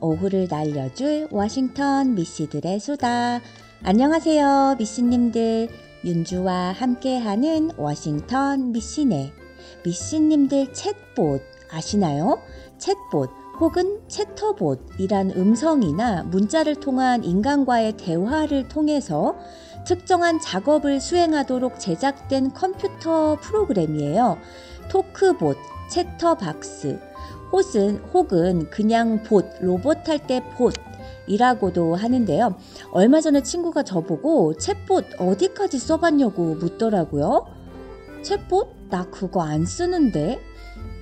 오후를 날려줄 워싱턴 미씨들의 수다. 안녕하세요, 미씨님들. 윤주와 함께하는 워싱턴 미씨네. 미씨님들 챗봇 아시나요? 챗봇 혹은 채터봇이란 음성이나 문자를 통한 인간과의 대화를 통해서 특정한 작업을 수행하도록 제작된 컴퓨터 프로그램이에요. 토크봇, 채터박스, 혹은, 혹은 그냥 봇, 로봇 할 때 봇 이라고도 하는데요. 얼마 전에 친구가 저보고 챗봇 어디까지 써봤냐고 묻더라고요. 챗봇? 나 그거 안 쓰는데.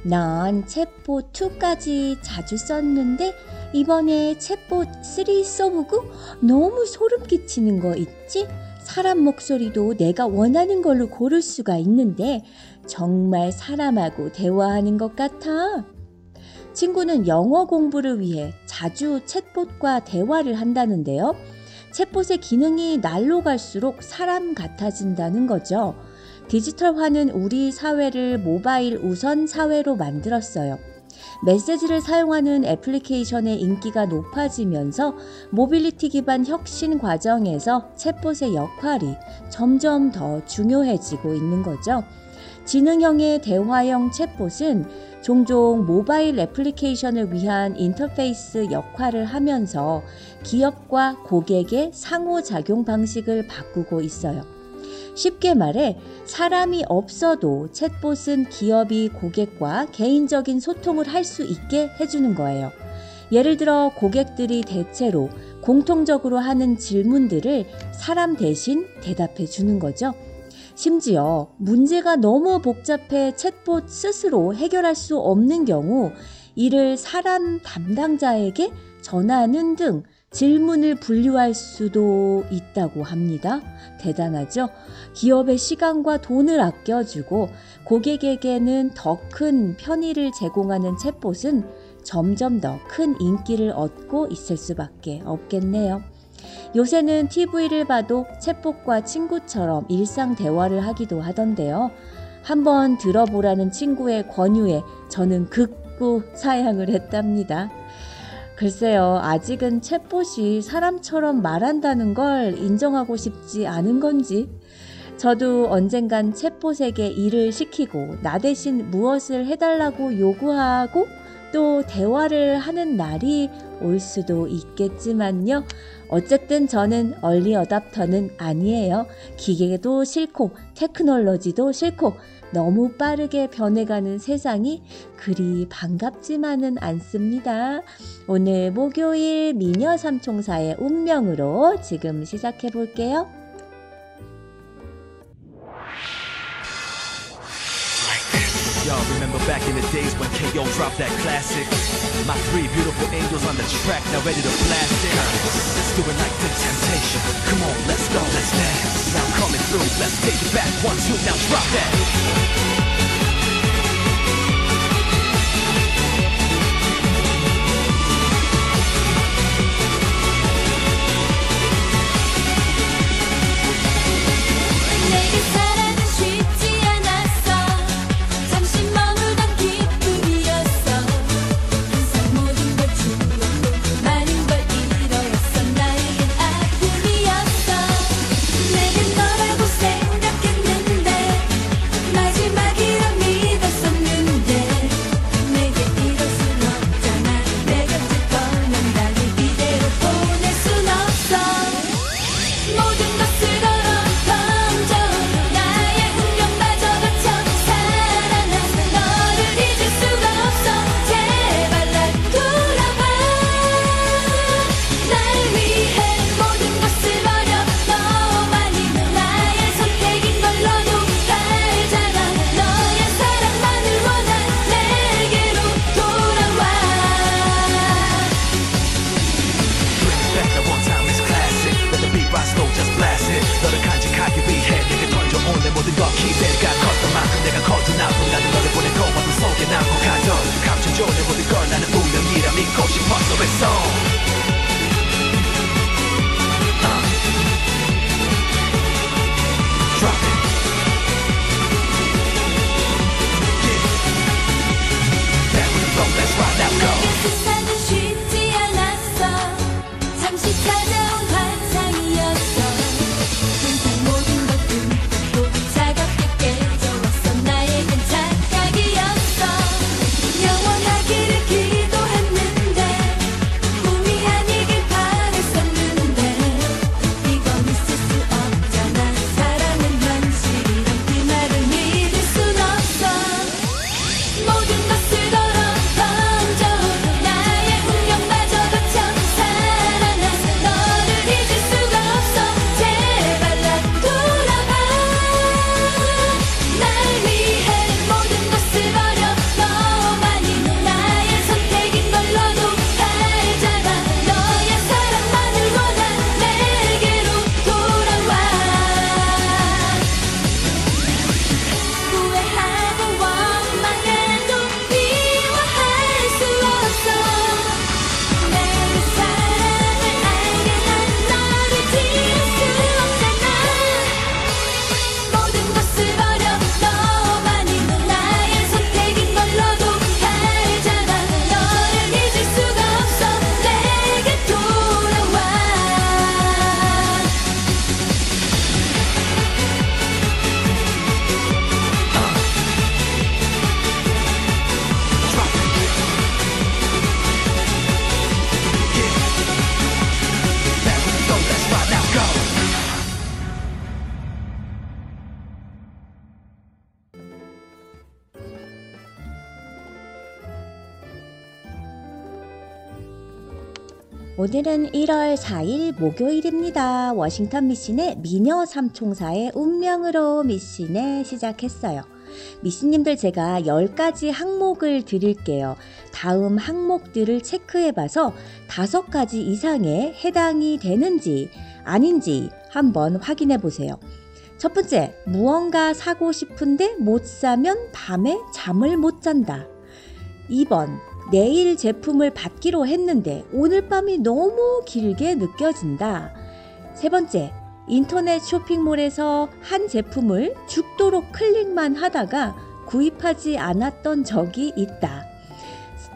난 챗봇 2까지 자주 썼는데 이번에 챗봇 3 써보고 너무 소름 끼치는 거 있지? 사람 목소리도 내가 원하는 걸로 고를 수가 있는데 정말 사람하고 대화하는 것 같아. 친구는 영어 공부를 위해 자주 챗봇과 대화를 한다는데요. 챗봇의 기능이 날로 갈수록 사람 같아진다는 거죠. 디지털화는 우리 사회를 모바일 우선 사회로 만들었어요. 메시지를 사용하는 애플리케이션의 인기가 높아지면서 모빌리티 기반 혁신 과정에서 챗봇의 역할이 점점 더 중요해지고 있는 거죠. 지능형의 대화형 챗봇은 종종 모바일 애플리케이션을 위한 인터페이스 역할을 하면서 기업과 고객의 상호작용 방식을 바꾸고 있어요. 쉽게 말해 사람이 없어도 챗봇은 기업이 고객과 개인적인 소통을 할 수 있게 해주는 거예요. 예를 들어 고객들이 대체로 공통적으로 하는 질문들을 사람 대신 대답해 주는 거죠. 심지어 문제가 너무 복잡해 챗봇 스스로 해결할 수 없는 경우 이를 사람 담당자에게 전하는 등 질문을 분류할 수도 있다고 합니다. 대단하죠? 기업의 시간과 돈을 아껴주고 고객에게는 더 큰 편의를 제공하는 챗봇은 점점 더 큰 인기를 얻고 있을 수밖에 없겠네요. 요새는 TV를 봐도 챗봇과 친구처럼 일상 대화를 하기도 하던데요. 한번 들어보라는 친구의 권유에 저는 극구 사양을 했답니다. 글쎄요, 아직은 챗봇이 사람처럼 말한다는 걸 인정하고 싶지 않은 건지, 저도 언젠간 챗봇에게 일을 시키고 나 대신 무엇을 해달라고 요구하고 또 대화를 하는 날이 올 수도 있겠지만요. 어쨌든 저는 얼리 어답터는 아니에요. 기계도 싫고 테크놀로지도 싫고 너무 빠르게 변해가는 세상이 그리 반갑지만은 않습니다. 오늘 목요일 미녀 삼총사의 운명으로 지금 시작해 볼게요. Back in the days when KO dropped that classic? My three beautiful angels on the track, now ready to blast it. Let's do it like the temptation. Come on, let's go, let's dance. Now coming through, let's take it back. One, two, now drop that. 오늘은 1월 4일 목요일입니다. 워싱턴 미신의 미녀 삼총사의 운명으로 미신에 시작했어요. 미신님들 제가 10가지 항목을 드릴게요. 다음 항목들을 체크해봐서 5가지 이상에 해당이 되는지 아닌지 한번 확인해 보세요. 첫 번째, 무언가 사고 싶은데 못 사면 밤에 잠을 못 잔다. 2번, 내일 제품을 받기로 했는데 오늘 밤이 너무 길게 느껴진다. 세 번째, 인터넷 쇼핑몰에서 한 제품을 죽도록 클릭만 하다가 구입하지 않았던 적이 있다.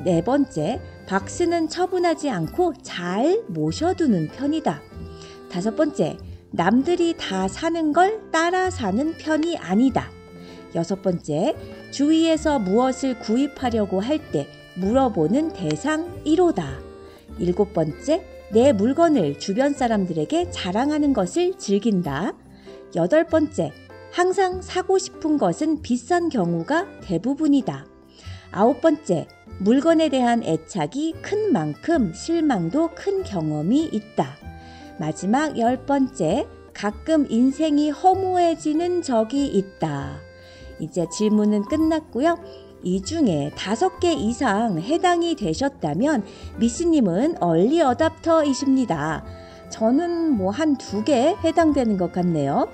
네 번째, 박스는 처분하지 않고 잘 모셔두는 편이다. 다섯 번째, 남들이 다 사는 걸 따라 사는 편이 아니다. 여섯 번째, 주위에서 무엇을 구입하려고 할 때 물어보는 대상 1호다. 일곱 번째, 내 물건을 주변 사람들에게 자랑하는 것을 즐긴다. 여덟 번째, 항상 사고 싶은 것은 비싼 경우가 대부분이다. 아홉 번째, 물건에 대한 애착이 큰 만큼 실망도 큰 경험이 있다. 마지막 열 번째, 가끔 인생이 허무해지는 적이 있다. 이제 질문은 끝났고요. 이 중에 다섯 개 이상 해당이 되셨다면 미씨님은 얼리 어답터이십니다. 저는 뭐 한 두 개 해당되는 것 같네요.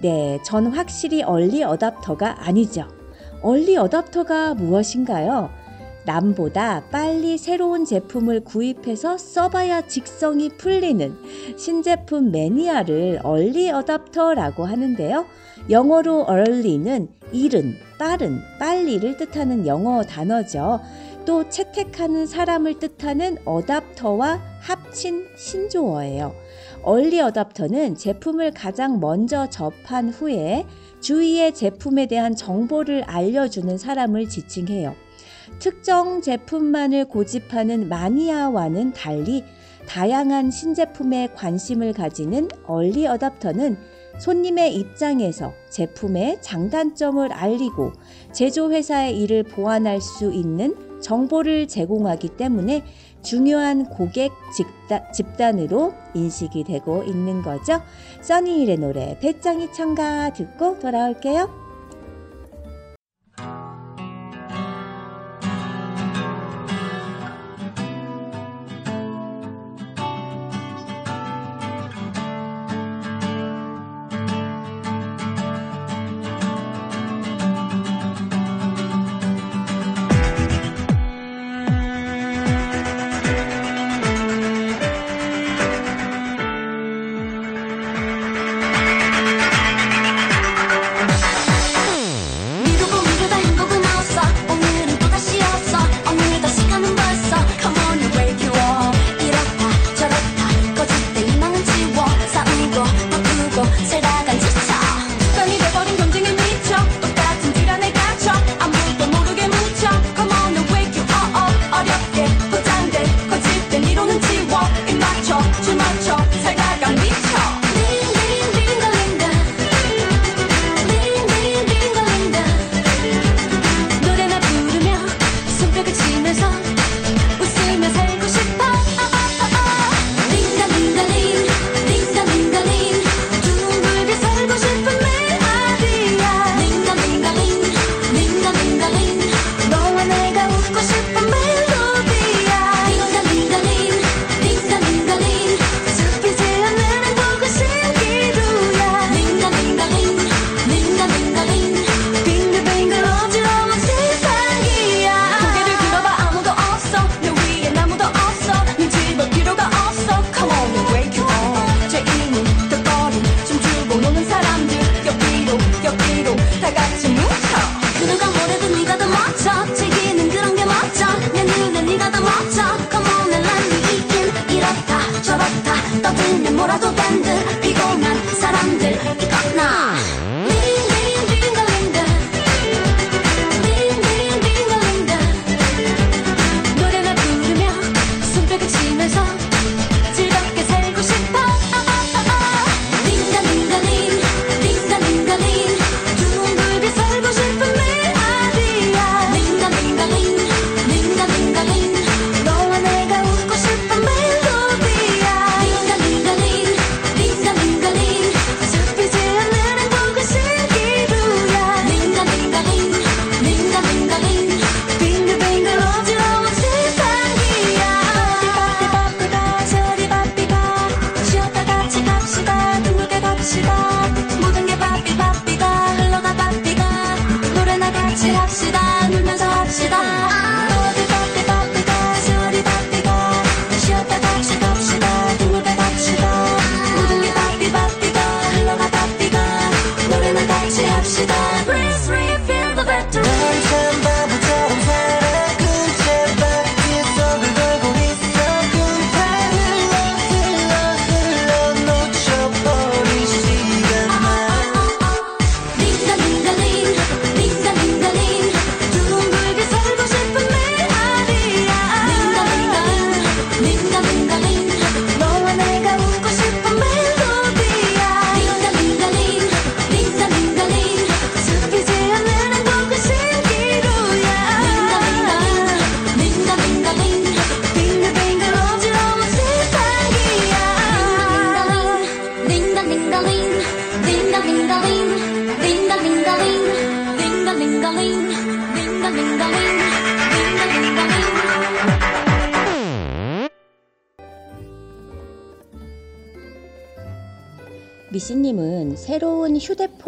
네, 전 확실히 얼리 어답터가 아니죠. 얼리 어답터가 무엇인가요? 남보다 빨리 새로운 제품을 구입해서 써봐야 직성이 풀리는 신제품 매니아를 얼리 어답터라고 하는데요. 영어로 early는 이른, 빠른, 빨리를 뜻하는 영어 단어죠. 또 채택하는 사람을 뜻하는 어답터와 합친 신조어예요. 얼리 어답터는 제품을 가장 먼저 접한 후에 주위의 제품에 대한 정보를 알려주는 사람을 지칭해요. 특정 제품만을 고집하는 마니아와는 달리 다양한 신제품에 관심을 가지는 얼리 어답터는 손님의 입장에서 제품의 장단점을 알리고 제조회사의 일을 보완할 수 있는 정보를 제공하기 때문에 중요한 고객 집단, 집단으로 인식이 되고 있는 거죠. 써니힐의 노래 배짱이 참가 듣고 돌아올게요.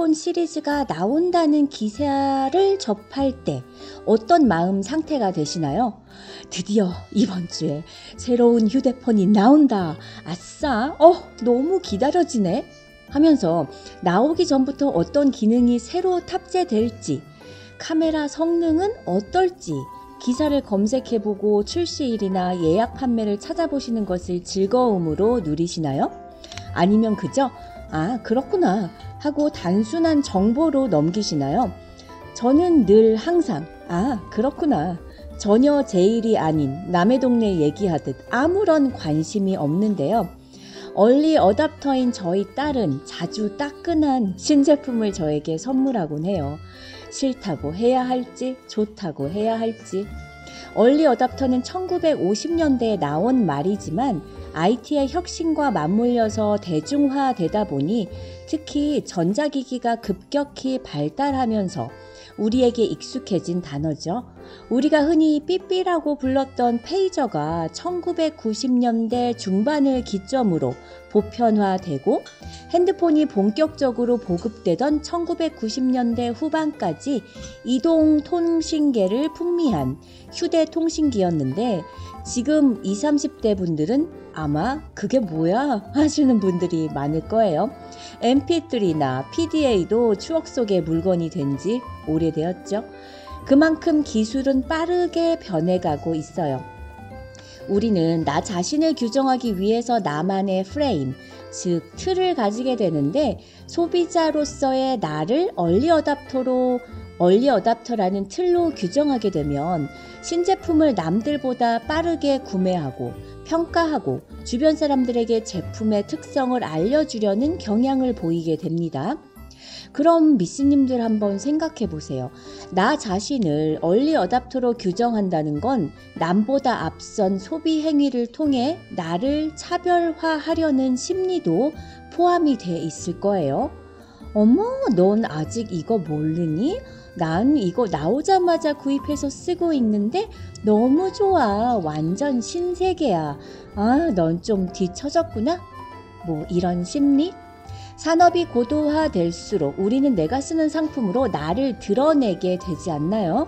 휴대폰 시리즈가 나온다는 기사를 접할 때 어떤 마음 상태가 되시나요? 드디어 이번 주에 새로운 휴대폰이 나온다. 아싸! 어, 너무 기다려지네. 하면서 나오기 전부터 어떤 기능이 새로 탑재될지, 카메라 성능은 어떨지, 기사를 검색해보고 출시일이나 예약 판매를 찾아보시는 것을 즐거움으로 누리시나요? 아니면 그저 아, 그렇구나 하고 단순한 정보로 넘기시나요? 저는 늘 항상 아, 그렇구나. 전혀 제 일이 아닌 남의 동네 얘기하듯 아무런 관심이 없는데요. 얼리 어답터인 저희 딸은 자주 따끈한 신제품을 저에게 선물하곤 해요. 싫다고 해야 할지, 좋다고 해야 할지. 얼리 어답터는 1950년대에 나온 말이지만 IT의 혁신과 맞물려서 대중화되다 보니 특히 전자기기가 급격히 발달하면서 우리에게 익숙해진 단어죠. 우리가 흔히 삐삐라고 불렀던 페이저가 1990년대 중반을 기점으로 보편화되고 핸드폰이 본격적으로 보급되던 1990년대 후반까지 이동 통신계를 풍미한 휴대통신기였는데 지금 20, 30대 분들은 아마 그게 뭐야 하시는 분들이 많을 거예요. MP3나 PDA도 추억 속의 물건이 된 지 오래되었죠. 그만큼 기술은 빠르게 변해가고 있어요. 우리는 나 자신을 규정하기 위해서 나만의 프레임, 즉 틀을 가지게 되는데 소비자로서의 나를 얼리 어답터로 얼리 어답터라는 틀로 규정하게 되면 신제품을 남들보다 빠르게 구매하고 평가하고 주변 사람들에게 제품의 특성을 알려주려는 경향을 보이게 됩니다. 그럼 미씨님들 한번 생각해 보세요. 나 자신을 얼리 어답터로 규정한다는 건 남보다 앞선 소비 행위를 통해 나를 차별화하려는 심리도 포함이 돼 있을 거예요. 어머, 넌 아직 이거 모르니? 난 이거 나오자마자 구입해서 쓰고 있는데 너무 좋아. 완전 신세계야. 아, 넌 좀 뒤처졌구나? 뭐 이런 심리? 산업이 고도화될수록 우리는 내가 쓰는 상품으로 나를 드러내게 되지 않나요?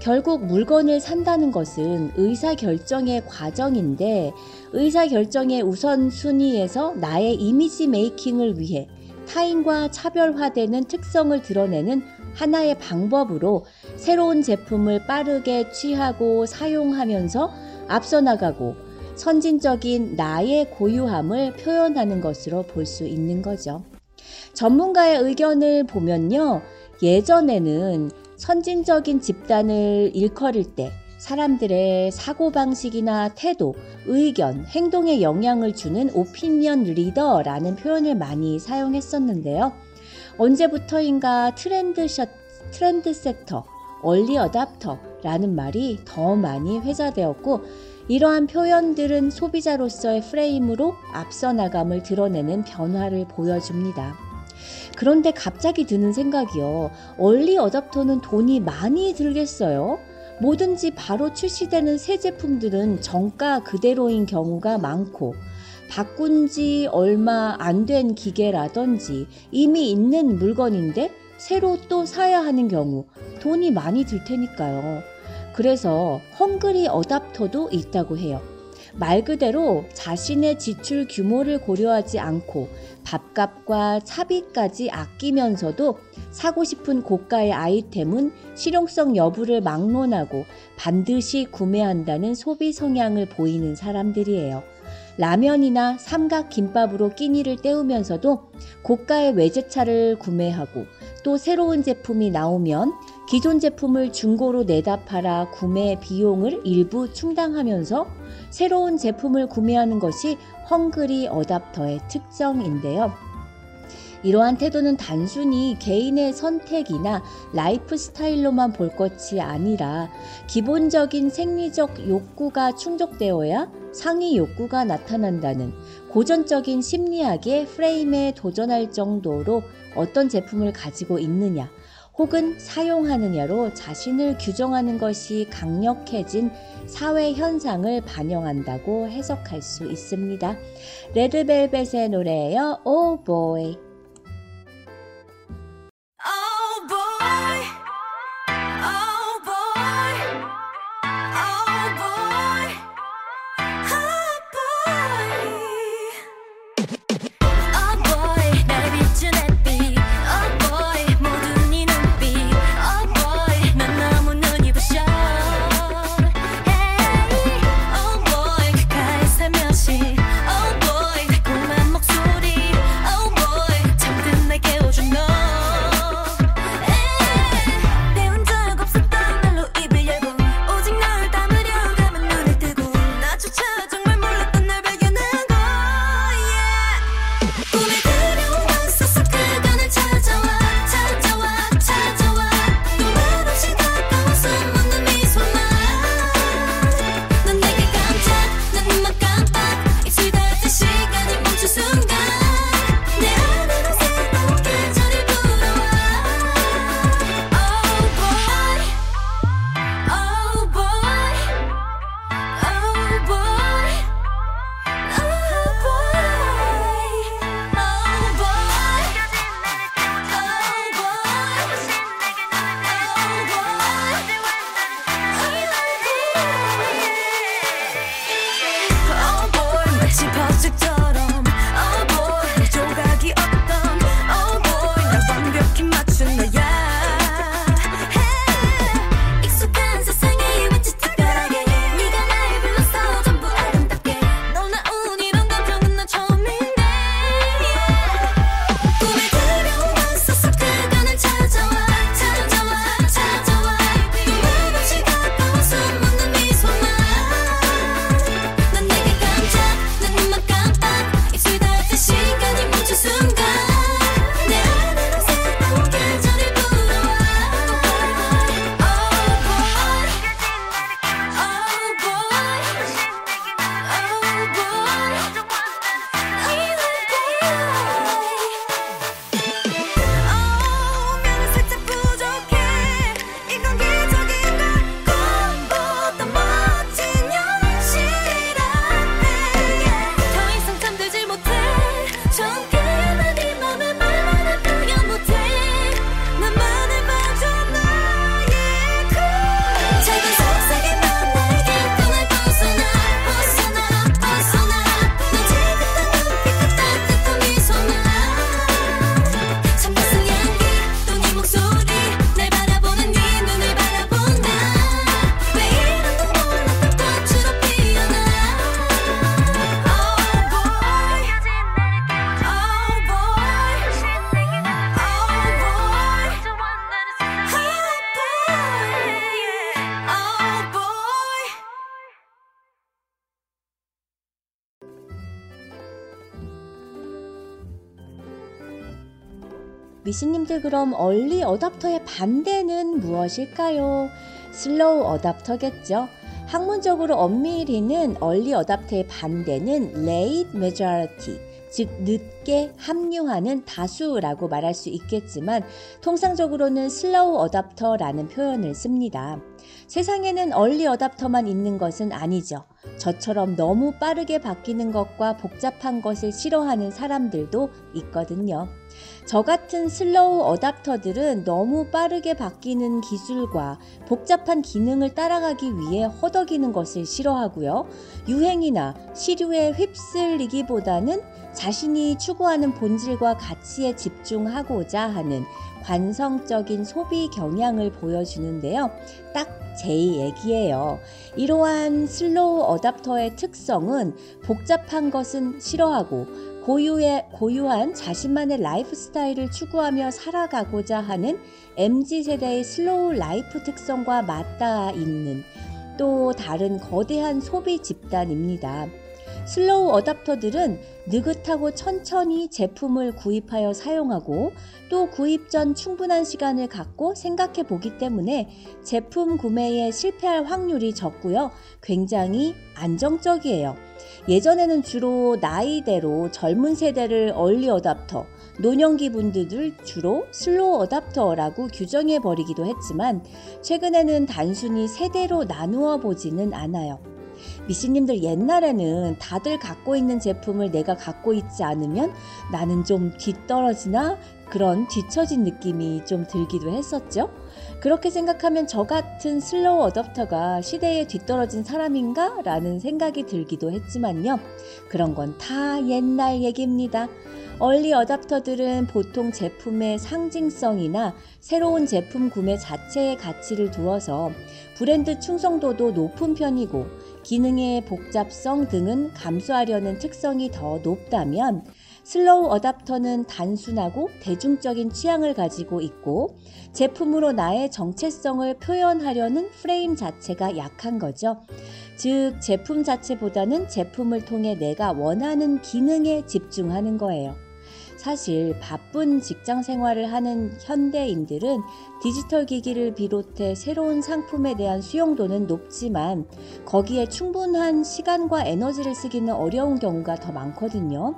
결국 물건을 산다는 것은 의사결정의 과정인데 의사결정의 우선순위에서 나의 이미지 메이킹을 위해 타인과 차별화되는 특성을 드러내는 하나의 방법으로 새로운 제품을 빠르게 취하고 사용하면서 앞서 나가고 선진적인 나의 고유함을 표현하는 것으로 볼 수 있는 거죠. 전문가의 의견을 보면요. 예전에는 선진적인 집단을 일컬을 때 사람들의 사고방식이나 태도, 의견, 행동에 영향을 주는 오피니언 리더라는 표현을 많이 사용했었는데요. 언제부터인가 트렌드 셔, 트렌드 세터, 얼리 어답터라는 말이 더 많이 회자되었고 이러한 표현들은 소비자로서의 프레임으로 앞서 나감을 드러내는 변화를 보여줍니다. 그런데 갑자기 드는 생각이요. 얼리 어답터는 돈이 많이 들겠어요? 뭐든지 바로 출시되는 새 제품들은 정가 그대로인 경우가 많고 바꾼 지 얼마 안 된 기계라든지 이미 있는 물건인데 새로 또 사야 하는 경우 돈이 많이 들 테니까요. 그래서 헝그리 어답터도 있다고 해요. 말 그대로 자신의 지출 규모를 고려하지 않고 밥값과 차비까지 아끼면서도 사고 싶은 고가의 아이템은 실용성 여부를 막론하고 반드시 구매한다는 소비 성향을 보이는 사람들이에요. 라면이나 삼각 김밥으로 끼니를 때우면서도 고가의 외제차를 구매하고 또 새로운 제품이 나오면 기존 제품을 중고로 내다 팔아 구매 비용을 일부 충당하면서 새로운 제품을 구매하는 것이 hungry adopter의 특성인데요. 이러한 태도는 단순히 개인의 선택이나 라이프 스타일로만 볼 것이 아니라 기본적인 생리적 욕구가 충족되어야 상위 욕구가 나타난다는 고전적인 심리학의 프레임에 도전할 정도로 어떤 제품을 가지고 있느냐 혹은 사용하느냐로 자신을 규정하는 것이 강력해진 사회 현상을 반영한다고 해석할 수 있습니다. 레드벨벳의 노래예요. Oh boy. 미신님들 그럼 얼리 어답터의 반대는 무엇일까요? slow adopter겠죠. 학문적으로 엄밀히는 얼리 어답터의 반대는 late majority, 즉 늦게 합류하는 다수라고 말할 수 있겠지만 통상적으로는 slow adopter라는 표현을 씁니다. 세상에는 얼리 어답터만 있는 것은 아니죠. 저처럼 너무 빠르게 바뀌는 것과 복잡한 것을 싫어하는 사람들도 있거든요. 저 같은 slow adopter들은 너무 빠르게 바뀌는 기술과 복잡한 기능을 따라가기 위해 허덕이는 것을 싫어하고요. 유행이나 시류에 휩쓸리기보다는 자신이 추구하는 본질과 가치에 집중하고자 하는 관성적인 소비 경향을 보여주는데요. 딱 제 얘기예요. 이러한 slow adopter의 특성은 복잡한 것은 싫어하고 고유의, 고유한 자신만의 라이프 스타일을 추구하며 살아가고자 하는 MZ세대의 slow life 특성과 맞닿아 있는 또 다른 거대한 소비 집단입니다. slow adopter들은 느긋하고 천천히 제품을 구입하여 사용하고 또 구입 전 충분한 시간을 갖고 생각해 보기 때문에 제품 구매에 실패할 확률이 적고요. 굉장히 안정적이에요. 예전에는 주로 나이대로 젊은 세대를 early adopter, 노년기 분들을 주로 slow adopter라고 규정해 버리기도 했지만 최근에는 단순히 세대로 나누어 보지는 않아요. 미씨님들 옛날에는 다들 갖고 있는 제품을 내가 갖고 있지 않으면 나는 좀 뒤떨어지나 그런 뒤처진 느낌이 좀 들기도 했었죠. 그렇게 생각하면 저 같은 slow adopter가 시대에 뒤떨어진 사람인가? 라는 생각이 들기도 했지만요. 그런 건 다 옛날 얘기입니다. early adopter들은 보통 제품의 상징성이나 새로운 제품 구매 자체의 가치를 두어서 브랜드 충성도도 높은 편이고 기능의 복잡성 등은 감수하려는 특성이 더 높다면 slow adopter는 단순하고 대중적인 취향을 가지고 있고 제품으로 나의 정체성을 표현하려는 프레임 자체가 약한 거죠. 즉, 제품 자체보다는 제품을 통해 내가 원하는 기능에 집중하는 거예요. 사실 바쁜 직장 생활을 하는 현대인들은 디지털 기기를 비롯해 새로운 상품에 대한 수용도는 높지만 거기에 충분한 시간과 에너지를 쓰기는 어려운 경우가 더 많거든요.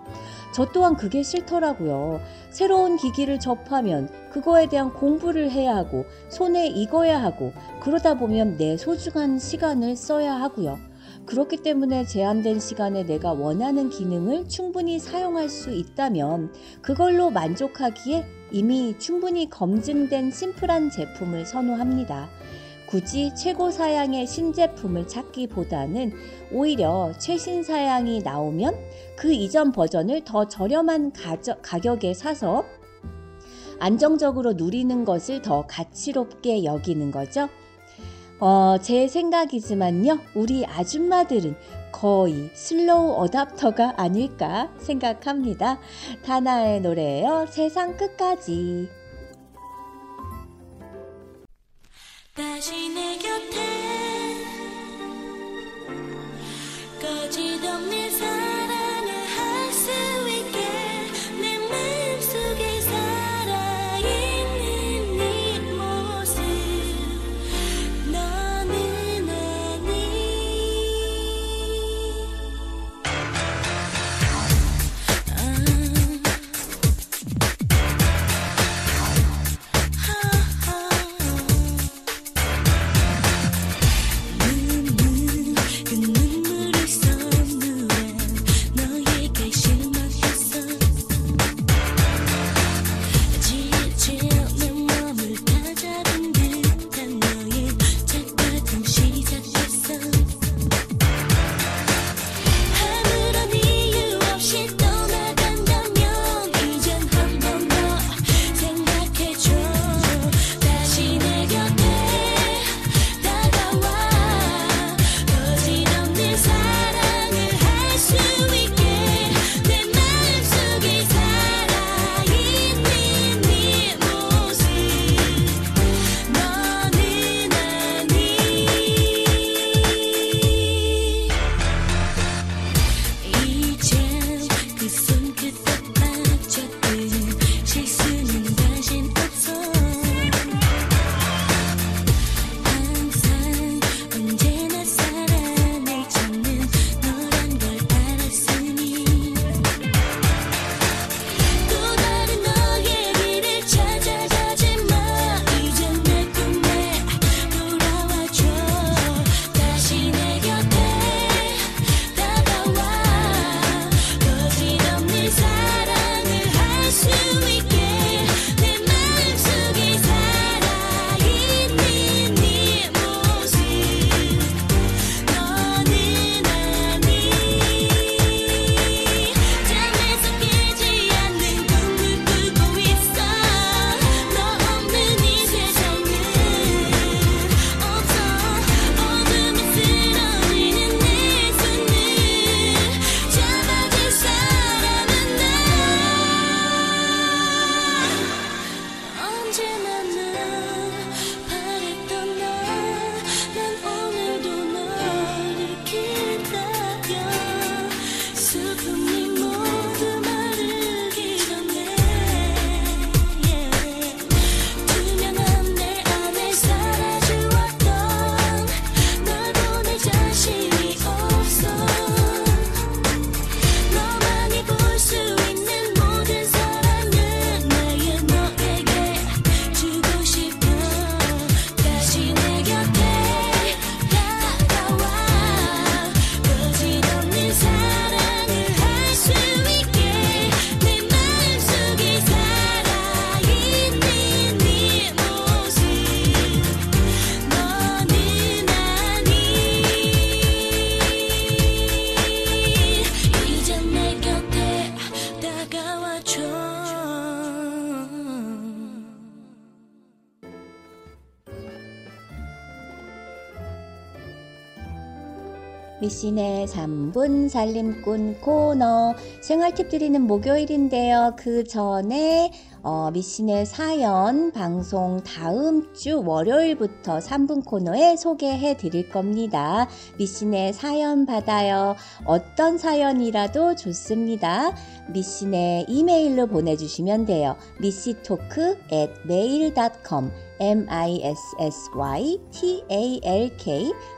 저 또한 그게 싫더라고요. 새로운 기기를 접하면 그거에 대한 공부를 해야 하고 손에 익어야 하고 그러다 보면 내 소중한 시간을 써야 하고요. 그렇기 때문에 제한된 시간에 내가 원하는 기능을 충분히 사용할 수 있다면 그걸로 만족하기에 이미 충분히 검증된 심플한 제품을 선호합니다. 굳이 최고 사양의 신제품을 찾기보다는 오히려 최신 사양이 나오면 그 이전 버전을 더 저렴한 가격에 사서 안정적으로 누리는 것을 더 가치롭게 여기는 거죠. 어, 제 생각이지만요. 우리 아줌마들은 거의 슬로우 어답터가 아닐까 생각합니다. 다나의 노래예요. 세상 끝까지. 미신의 3분 살림꾼 코너 생활팁 드리는 목요일인데요. 그 전에 어, 미신의 사연 방송 다음 주 월요일부터 3분 코너에 소개해 드릴 겁니다. 미신의 사연 받아요. 어떤 사연이라도 좋습니다. 미신의 이메일로 보내주시면 돼요. 미시토크 at mail.com m-i-s-s-y-t-a-l-k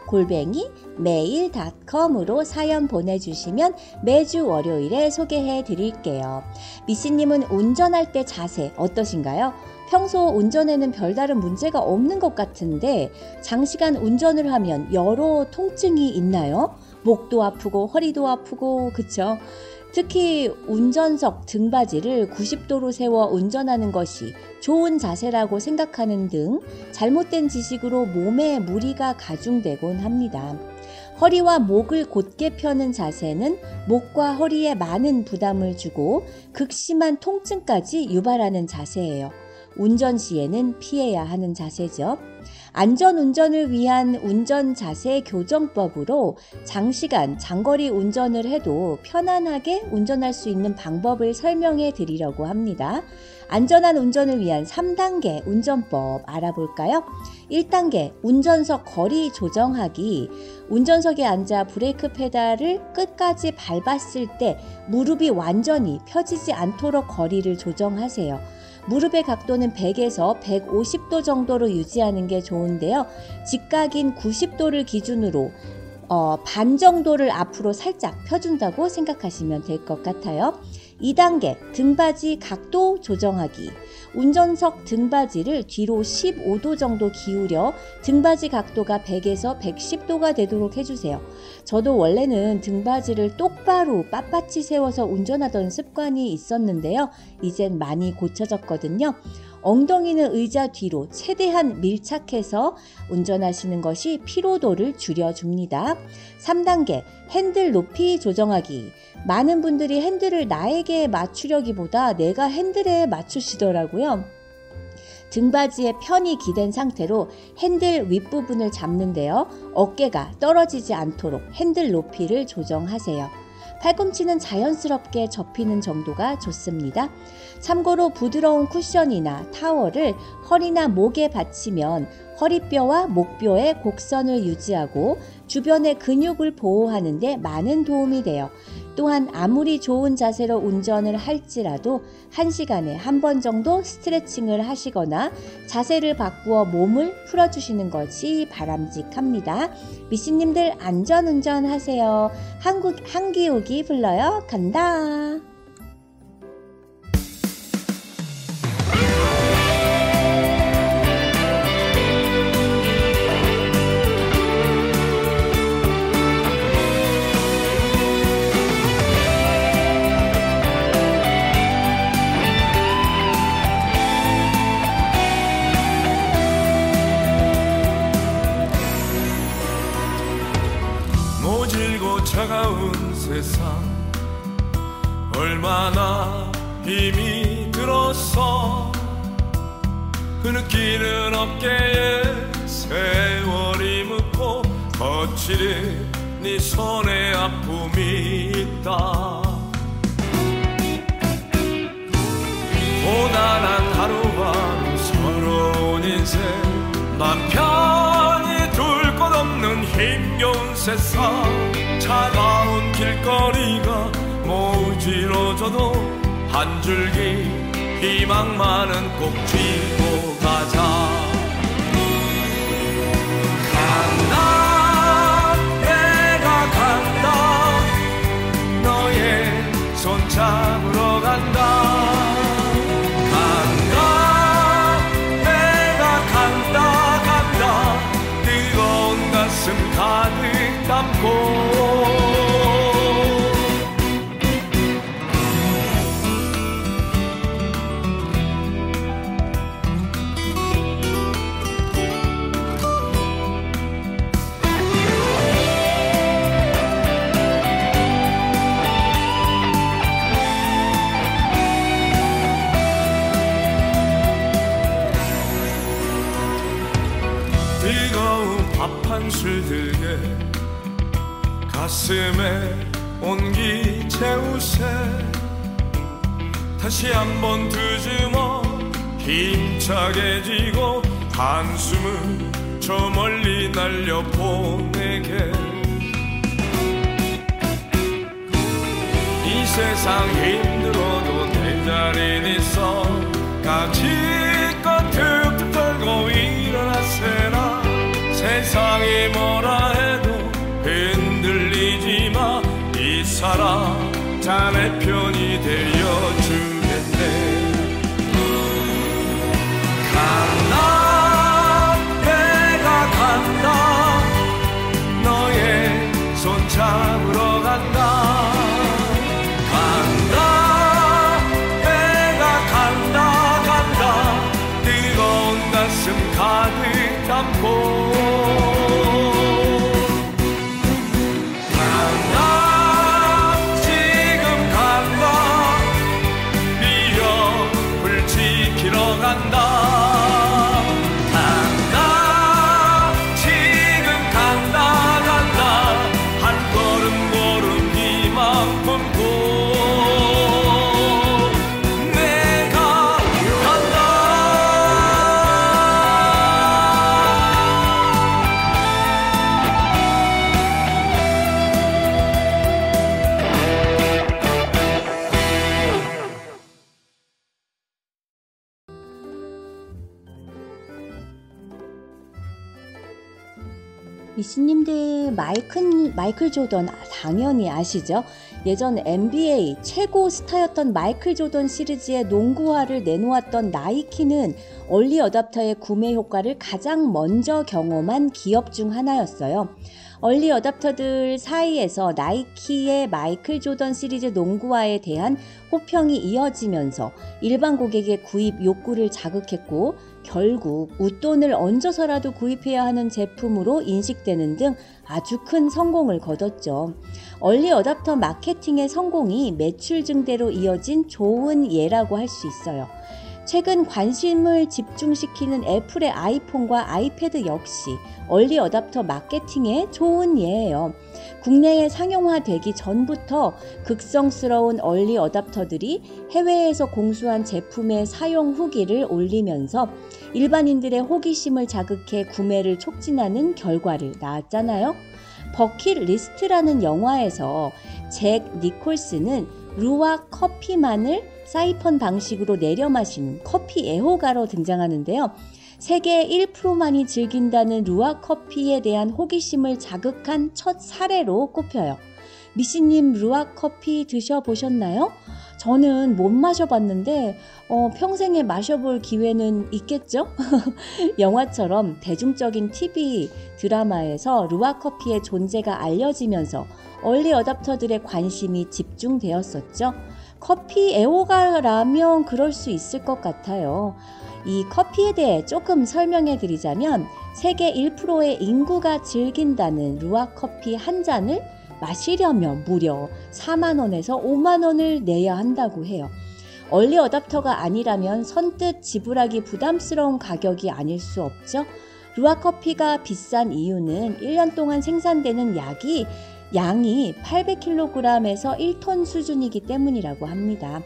골뱅이 mail.com으로 사연 보내주시면 매주 월요일에 소개해 드릴게요. 미씨님은 운전할 때 자세 어떠신가요? 평소 운전에는 별다른 문제가 없는 것 같은데 장시간 운전을 하면 여러 통증이 있나요? 목도 아프고 허리도 아프고 그쵸? 특히 운전석 등받이를 90도로 세워 운전하는 것이 좋은 자세라고 생각하는 등 잘못된 지식으로 몸에 무리가 가중되곤 합니다. 허리와 목을 곧게 펴는 자세는 목과 허리에 많은 부담을 주고 극심한 통증까지 유발하는 자세예요. 운전 시에는 피해야 하는 자세죠. 안전 운전을 위한 운전 자세 교정법으로 장시간 장거리 운전을 해도 편안하게 운전할 수 있는 방법을 설명해 드리려고 합니다. 안전한 운전을 위한 3단계 운전법 알아볼까요? 1단계 운전석 거리 조정하기. 운전석에 앉아 브레이크 페달을 끝까지 밟았을 때 무릎이 완전히 펴지지 않도록 거리를 조정하세요. 무릎의 각도는 100에서 150도 정도로 유지하는 게 좋은데요. 직각인 90도를 기준으로 어, 반 정도를 앞으로 살짝 펴준다고 생각하시면 될 것 같아요. 2단계 등받이 각도 조정하기. 운전석 등받이를 뒤로 15도 정도 기울여 등받이 각도가 100에서 110도가 되도록 해주세요. 저도 원래는 등받이를 똑바로 빳빳이 세워서 운전하던 습관이 있었는데요. 이젠 많이 고쳐졌거든요. 엉덩이는 의자 뒤로 최대한 밀착해서 운전하시는 것이 피로도를 줄여줍니다. 3단계 핸들 높이 조정하기. 많은 분들이 핸들을 나에게 맞추려기보다 내가 핸들에 맞추시더라고요. 등받이에 편히 기댄 상태로 핸들 윗부분을 잡는데요. 어깨가 떨어지지 않도록 핸들 높이를 조정하세요. 팔꿈치는 자연스럽게 접히는 정도가 좋습니다. 참고로 부드러운 쿠션이나 타월을 허리나 목에 받치면 허리뼈와 목뼈의 곡선을 유지하고 주변의 근육을 보호하는 데 많은 도움이 돼요. 또한 아무리 좋은 자세로 운전을 할지라도 1시간에 한 번 정도 스트레칭을 하시거나 자세를 바꾸어 몸을 풀어주시는 것이 바람직합니다. 미씨님들 안전운전 하세요. 한국 한기욱이 불러요. 간다. 한 줄기 희망만은 꼭 쥐고 가자. 간다 내가 간다. 너의 손 잡으러 간다. 가득 담고 다시 한번 드주머 힘차게 쥐고 한숨을 저 멀리 날려보내게. 이 세상 힘들어도 내 자리는 있어. 가지껏 툭툭 털고 일어나세나 세상이 뭐라 해도 흔들리지 마. 이 사람 자네 편이 되어주 잡으러 간다. 간다. 내가 간다 간다. 뜨거운 가슴 가득 담고 마이클, 마이클 조던 당연히 아시죠? 예전 NBA 최고 스타였던 마이클 조던 시리즈의 농구화를 내놓았던 나이키는 얼리 어답터의 구매 효과를 가장 먼저 경험한 기업 중 하나였어요. 얼리 어답터들 사이에서 나이키의 마이클 조던 시리즈 농구화에 대한 호평이 이어지면서 일반 고객의 구입 욕구를 자극했고 결국 웃돈을 얹어서라도 구입해야 하는 제품으로 인식되는 등 아주 큰 성공을 거뒀죠. 얼리 어답터 마케팅의 성공이 매출 증대로 이어진 좋은 예라고 할 수 있어요. 최근 관심을 집중시키는 애플의 아이폰과 아이패드 역시 얼리 어답터 마케팅의 좋은 예예요. 국내에 상용화되기 전부터 극성스러운 얼리 어답터들이 해외에서 공수한 제품의 사용 후기를 올리면서 일반인들의 호기심을 자극해 구매를 촉진하는 결과를 낳았잖아요. 버킷 리스트라는 영화에서 잭 니콜슨은 루왁 커피만을 사이펀 방식으로 내려 마신 커피 애호가로 등장하는데요. 세계 1%만이 즐긴다는 루왁 커피에 대한 호기심을 자극한 첫 사례로 꼽혀요. 미씨님 루왁 커피 드셔보셨나요? 저는 못 마셔봤는데 어, 평생에 마셔볼 기회는 있겠죠? 영화처럼 대중적인 TV 드라마에서 루아 커피의 존재가 알려지면서 얼리 어답터들의 관심이 집중되었었죠. 커피 애호가라면 그럴 수 있을 것 같아요. 이 커피에 대해 조금 설명해 드리자면 세계 1%의 인구가 즐긴다는 루아 커피 한 잔을 마시려면 무려 4만원에서 5만원을 내야 한다고 해요. 얼리 어답터가 아니라면 선뜻 지불하기 부담스러운 가격이 아닐 수 없죠. 루아 커피가 비싼 이유는 1년 동안 생산되는 약이 양이 800kg에서 1톤 수준이기 때문이라고 합니다.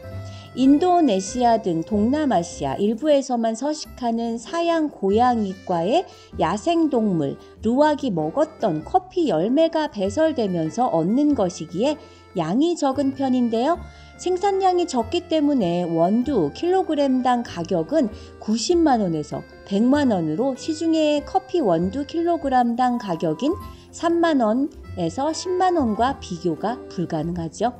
인도네시아 등 동남아시아 일부에서만 서식하는 사양 고양이과의 야생동물 루악이 먹었던 커피 열매가 배설되면서 얻는 것이기에 양이 적은 편인데요. 생산량이 적기 때문에 원두 킬로그램당 가격은 90만원에서 100만원으로 시중의 커피 원두 킬로그램당 가격인 3만원에서 10만원과 비교가 불가능하죠.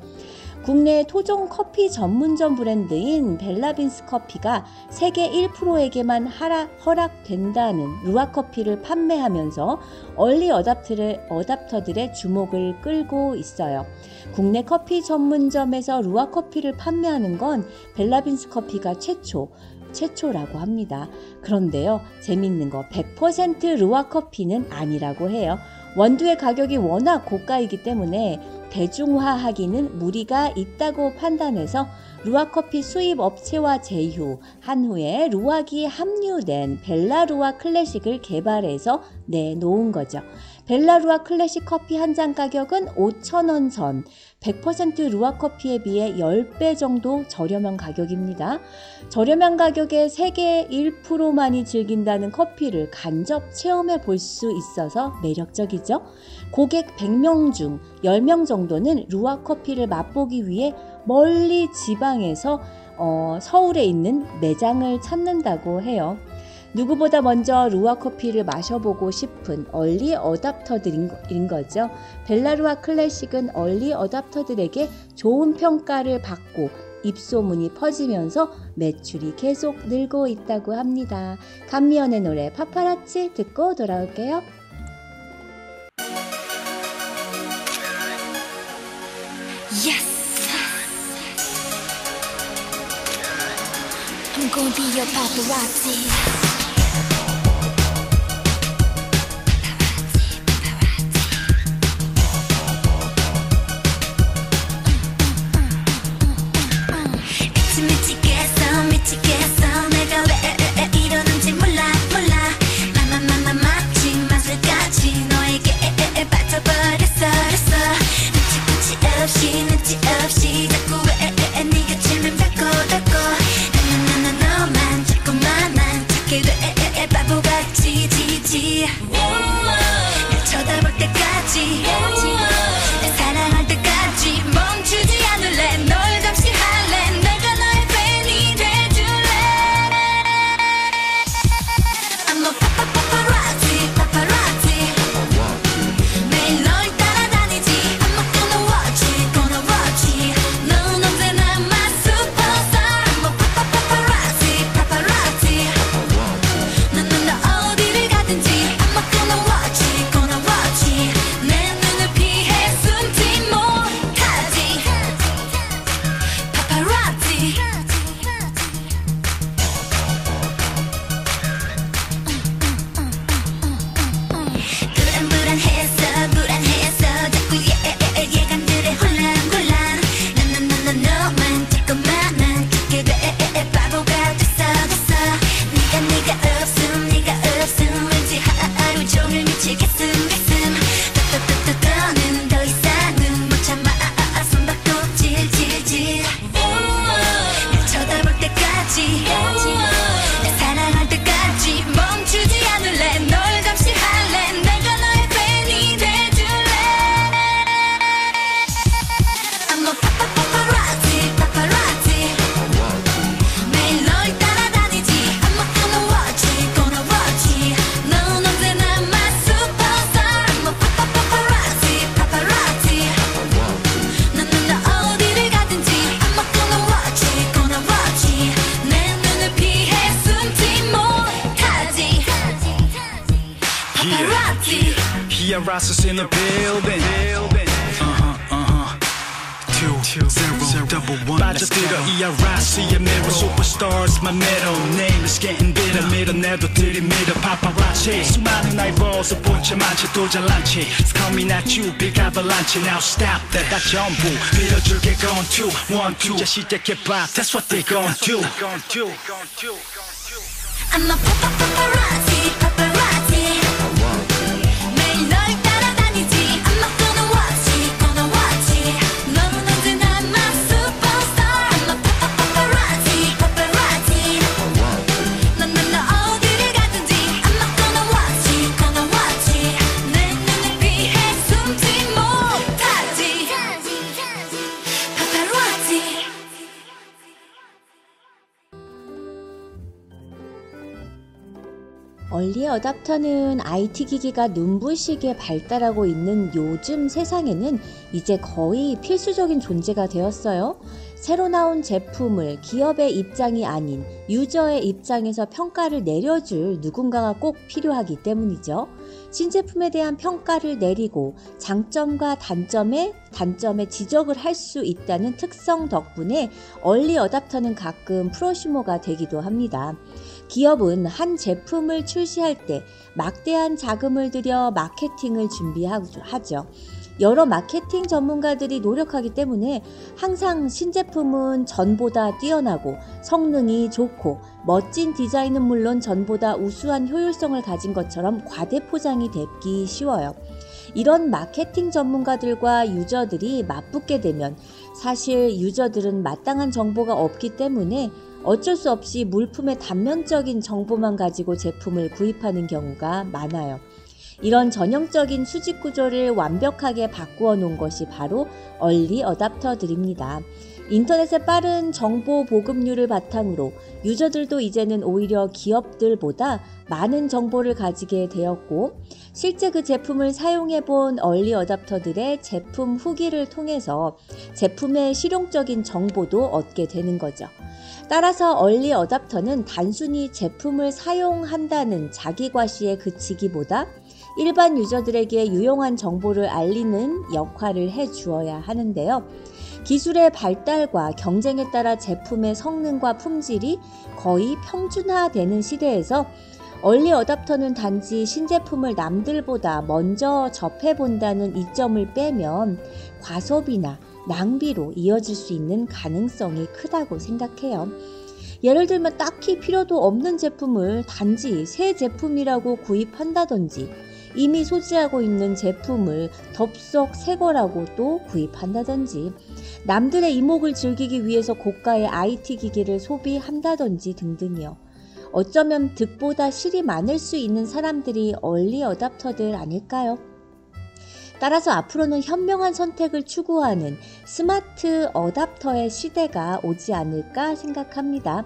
국내 토종 커피 전문점 브랜드인 벨라빈스 커피가 세계 1%에게만 허락된다는 루아 커피를 판매하면서 얼리 어답터를, 어답터들의 주목을 끌고 있어요. 국내 커피 전문점에서 루아 커피를 판매하는 건 벨라빈스 커피가 최초, 최초라고 합니다. 그런데요, 재밌는 거 100% 루아 커피는 아니라고 해요. 원두의 가격이 워낙 고가이기 때문에 대중화하기는 무리가 있다고 판단해서 루아커피 수입 업체와 제휴 한 후에 루악이 합류된 벨라루아 클래식을 개발해서 내놓은 거죠. 벨라루아 클래식 커피 한 잔 가격은 5,000원 선, 100% 루아 커피에 비해 10배 정도 저렴한 가격입니다. 저렴한 가격에 세계 1%만이 즐긴다는 커피를 간접 체험해 볼 수 있어서 매력적이죠. 고객 100명 중 10명 정도는 루아 커피를 맛보기 위해 멀리 지방에서 어, 서울에 있는 매장을 찾는다고 해요. 누구보다 먼저 루아 커피를 마셔보고 싶은 얼리 어답터들인 거죠. 벨라루아 클래식은 얼리 어답터들에게 좋은 평가를 받고 입소문이 퍼지면서 매출이 계속 늘고 있다고 합니다. 감미연의 노래 파파라치 듣고 돌아올게요. Yes. I'm gonna be your paparazzi. bitter 밀어내도 들이밀어 paparazzi 수많은 eyeballs 본체 많지 또 잘난 체 It's coming at you big avalanche now stop that 다 전부 밀어줄게 gone two one two 이제 시작해봐 that's what they gon' do I'm a papa paparazzi paparazzi 얼리 어답터는 IT 기기가 눈부시게 발달하고 있는 요즘 세상에는 이제 거의 필수적인 존재가 되었어요. 새로 나온 제품을 기업의 입장이 아닌 유저의 입장에서 평가를 내려줄 누군가가 꼭 필요하기 때문이죠. 신제품에 대한 평가를 내리고 장점과 단점에 단점에 지적을 할 수 있다는 특성 덕분에 얼리 어답터는 가끔 프로슈머가 되기도 합니다. 기업은 한 제품을 출시할 때 막대한 자금을 들여 마케팅을 준비하죠. 여러 마케팅 전문가들이 노력하기 때문에 항상 신제품은 전보다 뛰어나고 성능이 좋고 멋진 디자인은 물론 전보다 우수한 효율성을 가진 것처럼 과대 포장이 되기 쉬워요. 이런 마케팅 전문가들과 유저들이 맞붙게 되면 사실 유저들은 마땅한 정보가 없기 때문에 어쩔 수 없이 물품의 단면적인 정보만 가지고 제품을 구입하는 경우가 많아요. 이런 전형적인 수직 구조를 완벽하게 바꾸어 놓은 것이 바로 얼리 어답터들입니다. 인터넷의 빠른 정보 보급률을 바탕으로 유저들도 이제는 오히려 기업들보다 많은 정보를 가지게 되었고 실제 그 제품을 사용해 본 얼리 어답터들의 제품 후기를 통해서 제품의 실용적인 정보도 얻게 되는 거죠. 따라서 얼리 어답터는 단순히 제품을 사용한다는 자기 과시에 그치기보다 일반 유저들에게 유용한 정보를 알리는 역할을 해 주어야 하는데요. 기술의 발달과 경쟁에 따라 제품의 성능과 품질이 거의 평준화되는 시대에서 얼리 어답터는 단지 신제품을 남들보다 먼저 접해본다는 이점을 빼면 과소비나 낭비로 이어질 수 있는 가능성이 크다고 생각해요. 예를 들면 딱히 필요도 없는 제품을 단지 새 제품이라고 구입한다든지 이미 소지하고 있는 제품을 덥석 새 거라고 또 구입한다든지 남들의 이목을 즐기기 위해서 고가의 IT 기기를 소비한다든지 등등이요. 어쩌면 득보다 실이 많을 수 있는 사람들이 얼리 어답터들 아닐까요? 따라서 앞으로는 현명한 선택을 추구하는 스마트 어답터의 시대가 오지 않을까 생각합니다.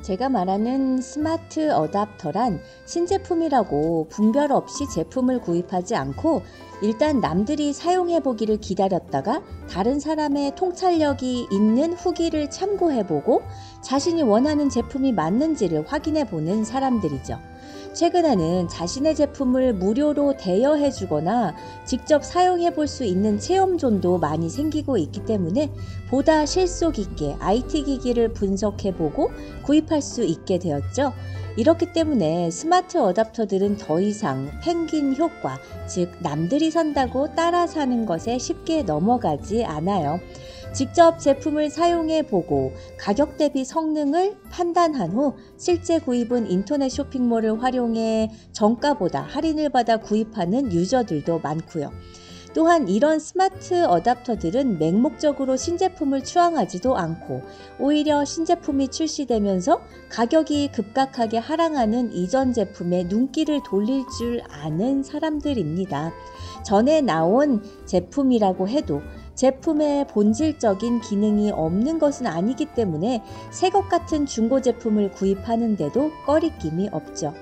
제가 말하는 스마트 어답터란 신제품이라고 분별 없이 제품을 구입하지 않고 일단 남들이 사용해 보기를 기다렸다가 다른 사람의 통찰력이 있는 후기를 참고해 보고 자신이 원하는 제품이 맞는지를 확인해 보는 사람들이죠. 최근에는 자신의 제품을 무료로 대여해 주거나 직접 사용해 볼 수 있는 체험존도 많이 생기고 있기 때문에 보다 실속 있게 IT 기기를 분석해 보고 구입할 수 있게 되었죠. 이렇기 때문에 스마트 어답터들은 더 이상 펭귄 효과, 즉 남들이 산다고 따라 사는 것에 쉽게 넘어가지 않아요. 직접 제품을 사용해 보고 가격 대비 성능을 판단한 후 실제 구입은 인터넷 쇼핑몰을 활용해 정가보다 할인을 받아 구입하는 유저들도 많고요. 또한 이런 스마트 어답터들은 맹목적으로 신제품을 추앙하지도 않고 오히려 신제품이 출시되면서 가격이 급격하게 하락하는 이전 제품에 눈길을 돌릴 줄 아는 사람들입니다. 전에 나온 제품이라고 해도 제품의 본질적인 기능이 없는 것은 아니기 때문에 새 것 같은 중고 제품을 구입하는데도 꺼리낌이 없죠.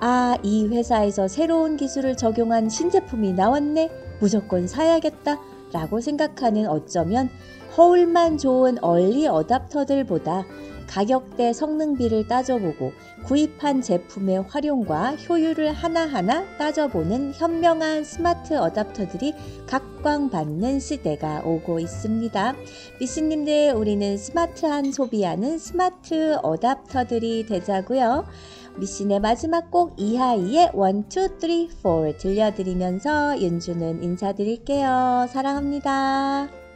아, 이 회사에서 새로운 기술을 적용한 신제품이 나왔네. 무조건 사야겠다. 라고 생각하는 어쩌면 허울만 좋은 얼리 어답터들보다 가격대 성능비를 따져보고 구입한 제품의 활용과 효율을 하나하나 따져보는 현명한 스마트 어답터들이 각광받는 시대가 오고 있습니다. 미씨님들 우리는 스마트한 소비하는 스마트 어답터들이 되자고요. 미신의 마지막 곡 이하이의 1, 2, 3, 4 들려드리면서 윤주는 인사드릴게요. 사랑합니다.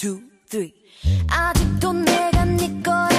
Two, three. 아직도 내가 네 거라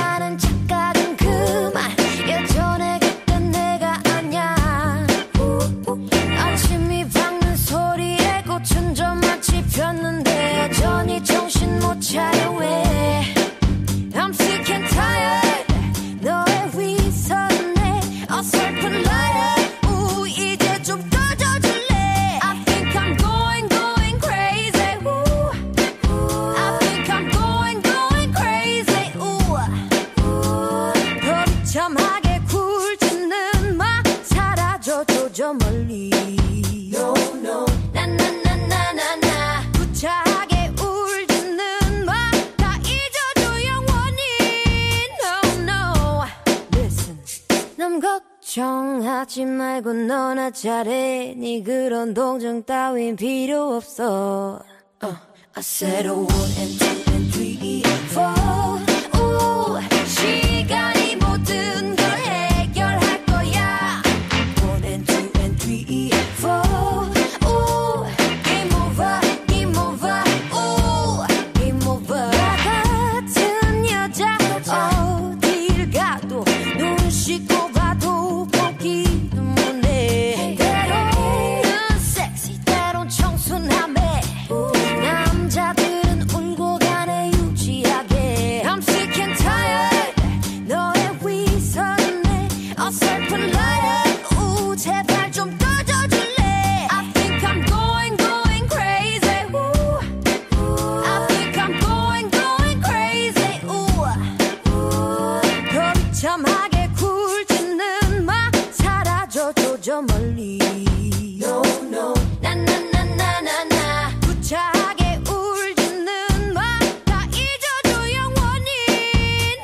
잘해 네 그런 동정 따윈 필요 없어 uh, I said and two and three four 비참하게 굴지는 마 사라져줘 저 멀리. No no. 나나나나나나. 구차하게 울지는 마다 잊어줘 영원히.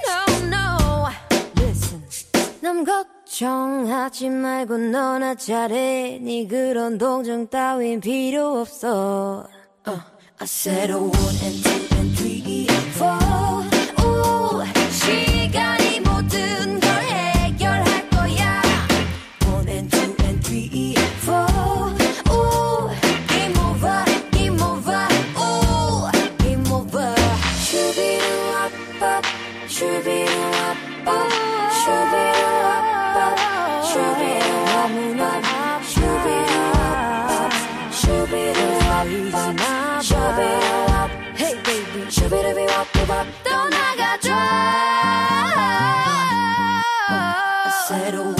No no. Listen. 남 걱정하지 말고 너나 잘해. 네 그런 동정 따윈 필요 없어. Uh, I said and two and three settle